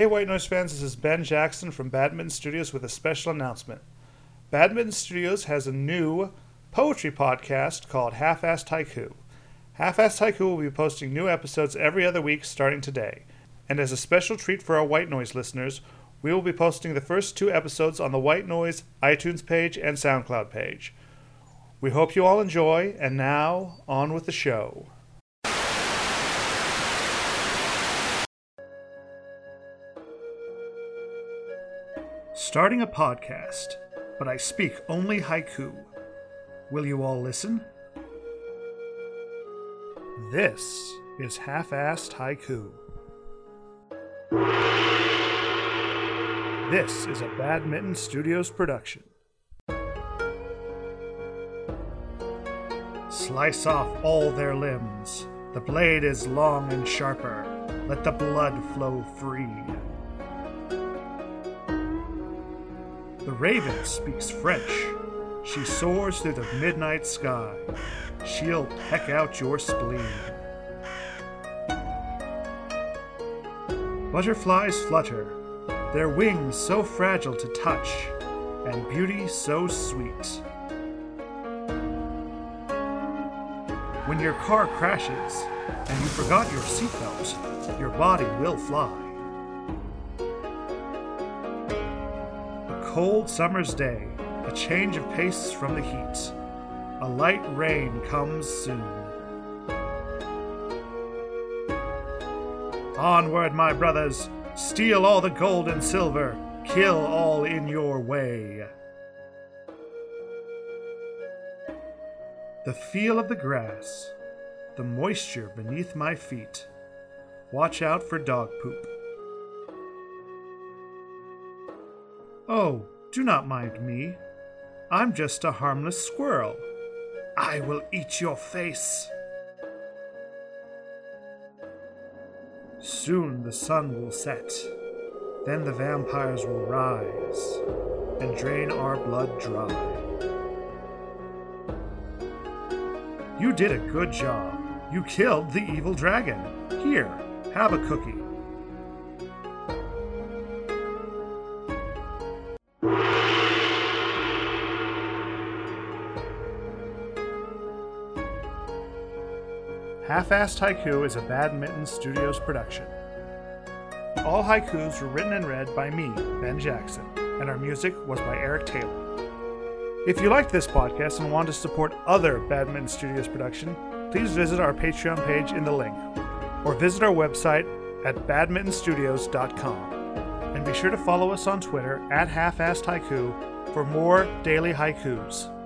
Hey, White Noise fans, this is Ben Jackson from Badmitten Studios with a special announcement. Badmitten Studios has a new poetry podcast called Half Assed Haiku. Half Assed Haiku will be posting new episodes every other week starting today. And as a special treat for our White Noise listeners, we will be posting the first two episodes on the White Noise iTunes page and SoundCloud page. We hope you all enjoy, and now, on with the show. Starting a podcast, but I speak only haiku. Will you all listen? This is Half Assed Haiku. This is a Badmitten Studios production. Slice off all their limbs. The blade is long and sharper. Let the blood flow free. The raven speaks French. She soars through the midnight sky. She'll peck out your spleen. Butterflies flutter, their wings so fragile to touch, and beauty so sweet. When your car crashes and you forgot your seatbelt, your body will fly. Cold summer's day, a change of pace from the heat. A light rain comes soon. Onward, my brothers, steal all the gold and silver, kill all in your way. The feel of the grass, the moisture beneath my feet. Watch out for dog poop. Oh, do not mind me. I'm just a harmless squirrel. I will eat your face. Soon the sun will set. Then the vampires will rise and drain our blood dry. You did a good job. You killed the evil dragon. Here, have a cookie. Half Assed Haiku is a Badmitten Studios production. All haikus were written and read by me, Ben Jackson, and our music was by Eric Taylor. If you liked this podcast and want to support other Badmitten Studios production, please visit our Patreon page in the link, or visit our website at badmittenstudios.com. And be sure to follow us on Twitter at Half Assed Haiku for more daily haikus.